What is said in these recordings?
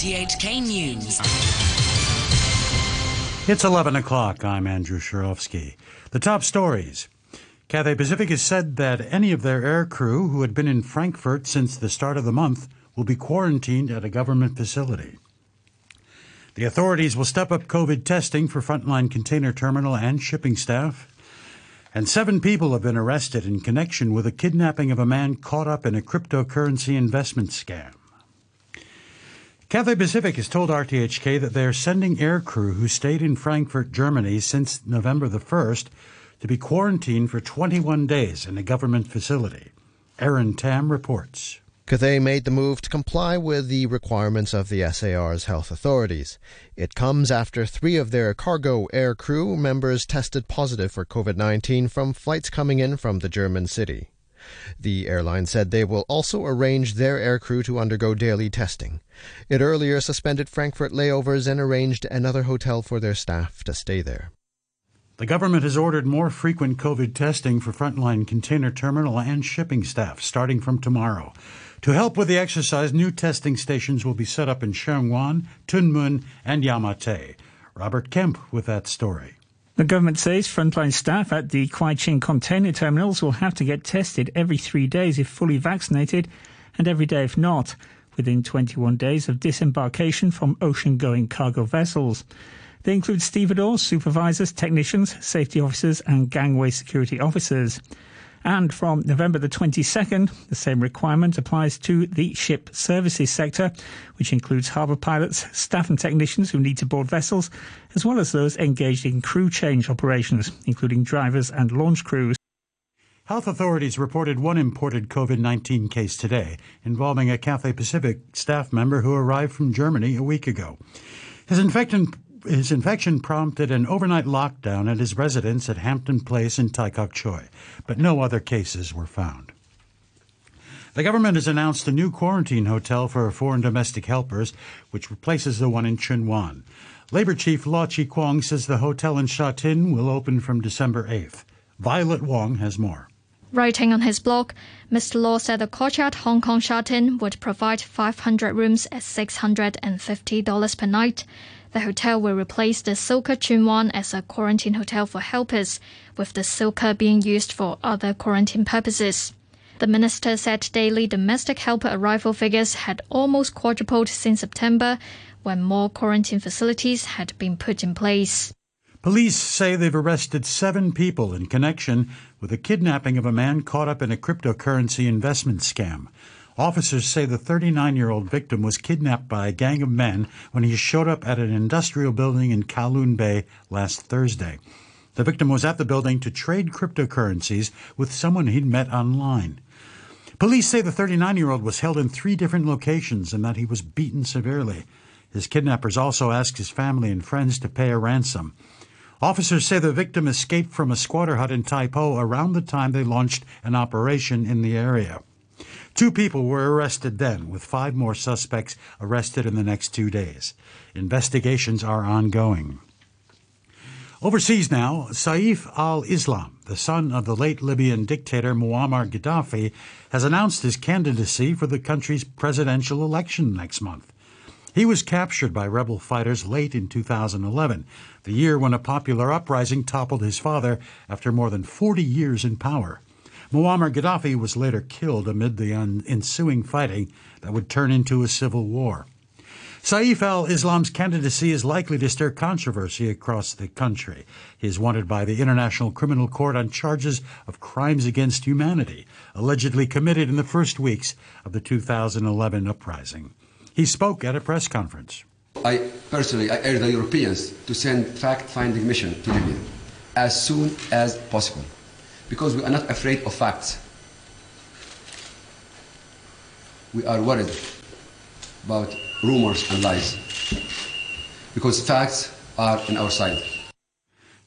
RTHK News. It's 11 o'clock. I'm Andrew Shirovsky. The top stories. Cathay Pacific has said that any of their air crew who had been in Frankfurt since the start of the month will be quarantined at a government facility. The authorities will step up COVID testing for frontline container terminal and shipping staff. And seven people have been arrested in connection with a kidnapping of a man caught up in a cryptocurrency investment scam. Cathay Pacific has told RTHK that they are sending aircrew who stayed in Frankfurt, Germany since November the 1st to be quarantined for 21 days in a government facility. Aaron Tam reports. Cathay made the move to comply with the requirements of the SAR's health authorities. It comes after three of their cargo air crew members tested positive for COVID 19 from flights coming in from the German city. The airline said they will also arrange their aircrew to undergo daily testing. It earlier suspended Frankfurt layovers and arranged another hotel for their staff to stay there. The government has ordered more frequent COVID testing for frontline container terminal and shipping staff starting from tomorrow. To help with the exercise, new testing stations will be set up in Sheung Wan, Tunmun, and Yau Ma Tei. Robert Kemp with that story. The government says frontline staff at the Kuai container terminals will have to get tested every three days if fully vaccinated and every day if not, within 21 days of disembarkation from ocean going cargo vessels. They include stevedores, supervisors, technicians, safety officers, and gangway security officers. And from November the 22nd, the same requirement applies to the ship services sector, which includes harbour pilots, staff and technicians who need to board vessels, as well as those engaged in crew change operations, including drivers and launch crews. Health authorities reported one imported COVID 19 case today involving a Cathay Pacific staff member who arrived from Germany a week ago. His infection his infection prompted an overnight lockdown at his residence at Hampton Place in Tai Kok Tsui, but no other cases were found. The government has announced a new quarantine hotel for foreign domestic helpers, which replaces the one in Tsuen Wan. Labor Chief Law Chi Kwong says the hotel in Sha Tin will open from December 8th. Violet Wong has more. Writing on his blog, Mr. Law said the Courtyard Hong Kong Sha Tin would provide 500 rooms at $650 per night. The hotel will replace the Silka Tsuen Wan as a quarantine hotel for helpers, with the Silka being used for other quarantine purposes. The minister said daily domestic helper arrival figures had almost quadrupled since September, when more quarantine facilities had been put in place. Police say they've arrested seven people in connection with the kidnapping of a man caught up in a cryptocurrency investment scam. Officers say the 39 year old victim was kidnapped by a gang of men when he showed up at an industrial building in Kowloon Bay last Thursday. The victim was at the building to trade cryptocurrencies with someone he'd met online. Police say the 39 year old was held in three different locations and that he was beaten severely. His kidnappers also asked his family and friends to pay a ransom. Officers say the victim escaped from a squatter hut in Tai Po around the time they launched an operation in the area. Two people were arrested then, with five more suspects arrested in the next two days. Investigations are ongoing. Overseas now, Saif al Islam, the son of the late Libyan dictator Muammar Gaddafi, has announced his candidacy for the country's presidential election next month. He was captured by rebel fighters late in 2011, the year when a popular uprising toppled his father after more than 40 years in power. Muammar Gaddafi was later killed amid the ensuing fighting that would turn into a civil war. Saif al Islam's candidacy is likely to stir controversy across the country. He is wanted by the International Criminal Court on charges of crimes against humanity, allegedly committed in the first weeks of the 2011 uprising. He spoke at a press conference. I personally I urge the Europeans to send fact-finding mission to Libya as soon as possible because we are not afraid of facts. We are worried about rumors and lies because facts are on our side.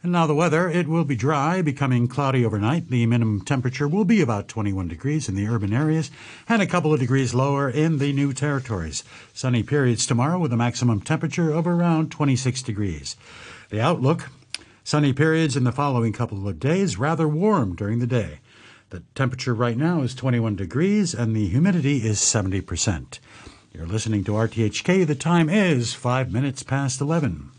And now the weather. It will be dry, becoming cloudy overnight. The minimum temperature will be about 21 degrees in the urban areas and a couple of degrees lower in the new territories. Sunny periods tomorrow with a maximum temperature of around 26 degrees. The outlook Sunny periods in the following couple of days, rather warm during the day. The temperature right now is 21 degrees and the humidity is 70%. You're listening to RTHK. The time is five minutes past 11.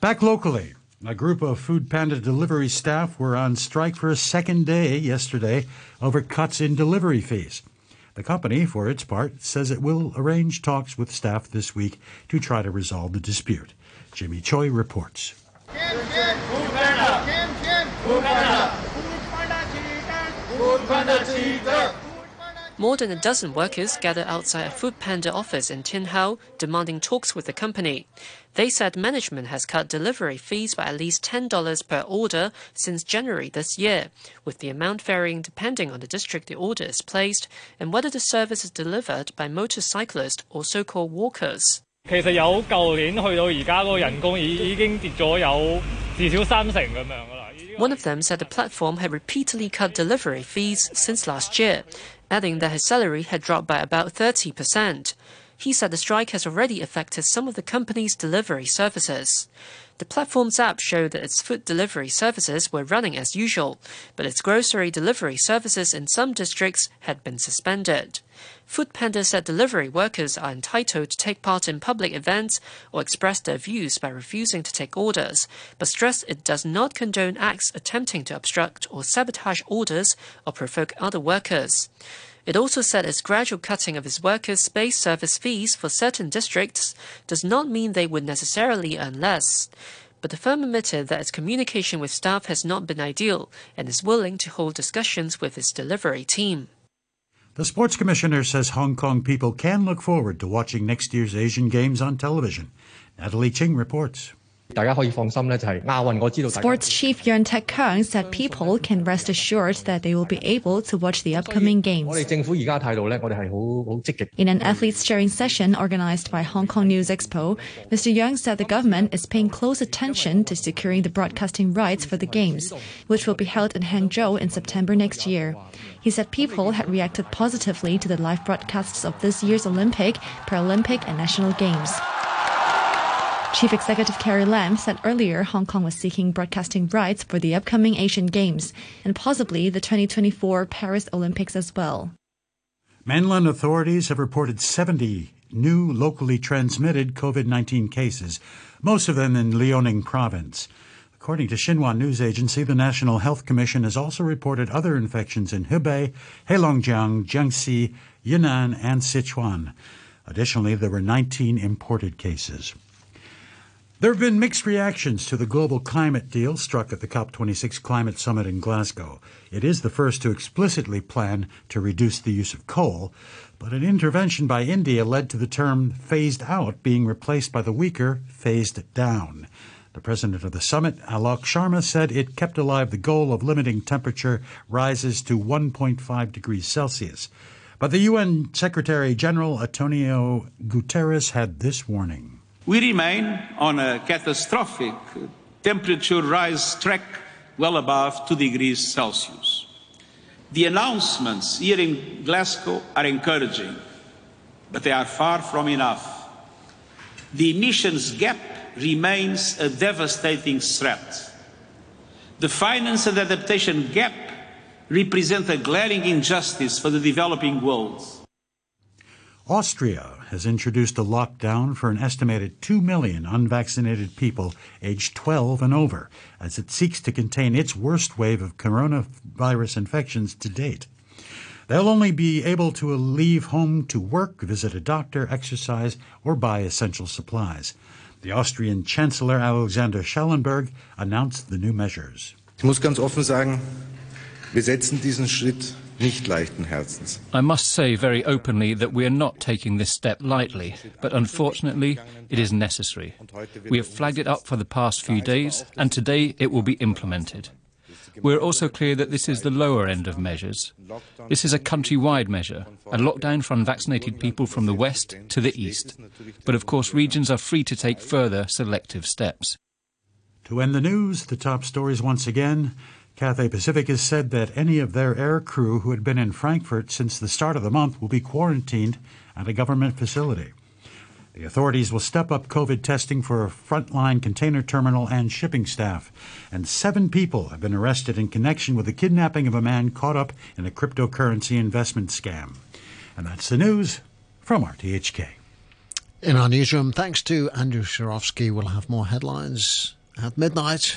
Back locally, a group of Food Panda delivery staff were on strike for a second day yesterday over cuts in delivery fees. The company, for its part, says it will arrange talks with staff this week to try to resolve the dispute. Jimmy Choi reports. More than a dozen workers gather outside a food panda office in Tin Hau, demanding talks with the company. They said management has cut delivery fees by at least $10 per order since January this year, with the amount varying depending on the district the order is placed and whether the service is delivered by motorcyclists or so called walkers. 其實由舊年去到而家嗰個人工已已經跌咗有至少三成咁樣啦。One of them said the platform had repeatedly cut delivery fees since last year, adding that his salary had dropped by about 30%. He said the strike has already affected some of the company's delivery services. The platform's app showed that its food delivery services were running as usual, but its grocery delivery services in some districts had been suspended. Foodpanda said delivery workers are entitled to take part in public events or express their views by refusing to take orders, but stressed it does not condone acts attempting to obstruct or sabotage orders or provoke other workers. It also said its gradual cutting of its workers' base service fees for certain districts does not mean they would necessarily earn less. But the firm admitted that its communication with staff has not been ideal and is willing to hold discussions with its delivery team. The Sports Commissioner says Hong Kong people can look forward to watching next year's Asian Games on television. Natalie Ching reports. 大家可以放心咧，就係亞運我知道。Sports chief Yeung Tak Keung said people can rest assured that they will be able to watch the upcoming games. 我哋政府而家態度咧，我哋係好好積極。In an athletes sharing session organised by Hong Kong News Expo, Mr. Yeung said the government is paying close attention to securing the broadcasting rights for the games, which will be held in Hangzhou in September next year. He said people had reacted positively to the live broadcasts of this year's Olympic, Paralympic, and National Games. Chief Executive Carrie Lam said earlier Hong Kong was seeking broadcasting rights for the upcoming Asian Games and possibly the 2024 Paris Olympics as well. Mainland authorities have reported 70 new locally transmitted COVID 19 cases, most of them in Liaoning province. According to Xinhua News Agency, the National Health Commission has also reported other infections in Hebei, Heilongjiang, Jiangxi, Yunnan, and Sichuan. Additionally, there were 19 imported cases. There have been mixed reactions to the global climate deal struck at the COP26 climate summit in Glasgow. It is the first to explicitly plan to reduce the use of coal, but an intervention by India led to the term phased out being replaced by the weaker phased down. The president of the summit, Alok Sharma, said it kept alive the goal of limiting temperature rises to 1.5 degrees Celsius. But the UN Secretary General Antonio Guterres had this warning. We remain on a catastrophic temperature rise track well above 2 degrees Celsius. The announcements here in Glasgow are encouraging, but they are far from enough. The emissions gap remains a devastating threat. The finance and adaptation gap represent a glaring injustice for the developing world. Austria has introduced a lockdown for an estimated 2 million unvaccinated people aged 12 and over as it seeks to contain its worst wave of coronavirus infections to date. They'll only be able to leave home to work, visit a doctor, exercise, or buy essential supplies. The Austrian Chancellor Alexander Schallenberg announced the new measures. Ich muss ganz offen sagen, wir setzen diesen Schritt nicht leichten Herzens. I must say very openly that we are not taking this step lightly, but unfortunately, it is necessary. We have flagged it up for the past few days, and today it will be implemented. We are also clear that this is the lower end of measures. This is a countrywide measure, a lockdown for unvaccinated people from the west to the east. But of course, regions are free to take further selective steps. To end the news, the top stories once again. Cathay Pacific has said that any of their air crew who had been in Frankfurt since the start of the month will be quarantined at a government facility. The authorities will step up COVID testing for a frontline container terminal and shipping staff. And seven people have been arrested in connection with the kidnapping of a man caught up in a cryptocurrency investment scam. And that's the news from RTHK. In our newsroom, thanks to Andrew Shirovsky, we'll have more headlines at midnight.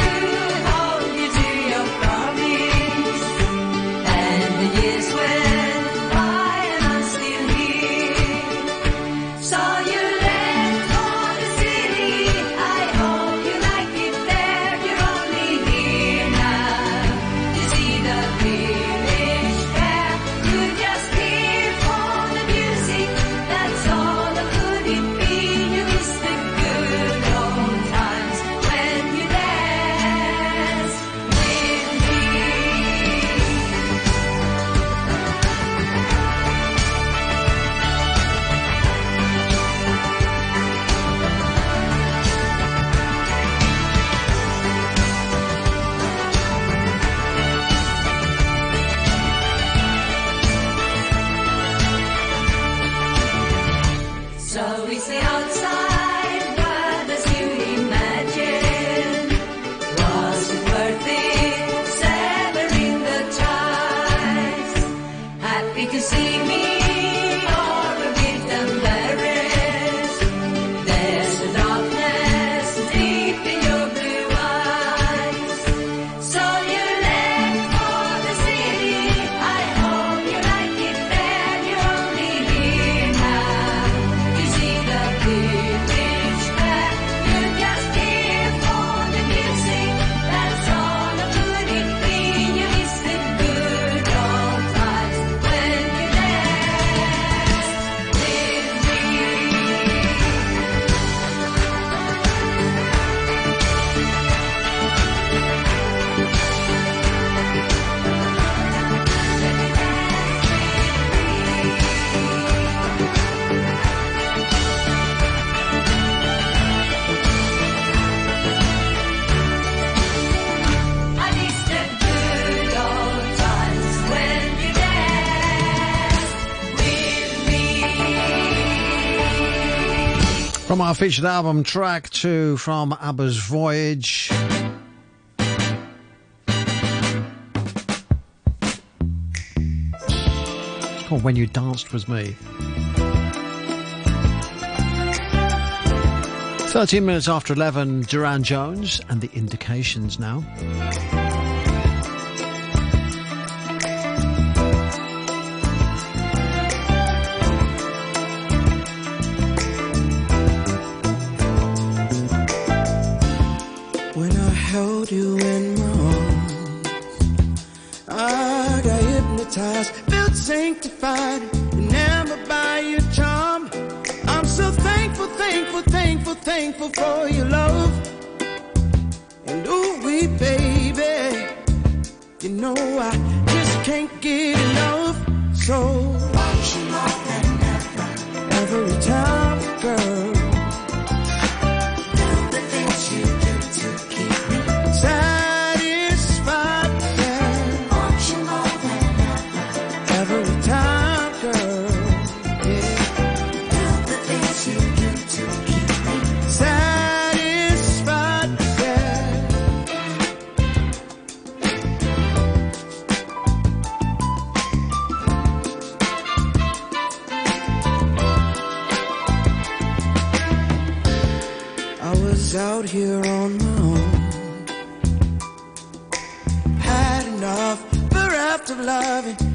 you. From our featured album, track two from ABBA's Voyage. It's called When You Danced With Me. 13 minutes after 11, Durand Jones and the Indications now. Hypnotized, felt sanctified, enamored by your charm. I'm so thankful, thankful, thankful, thankful for your love. And ooh, we baby, you know I just can't get enough. So want you more than ever, every time, girl. On my own. Had enough, loving,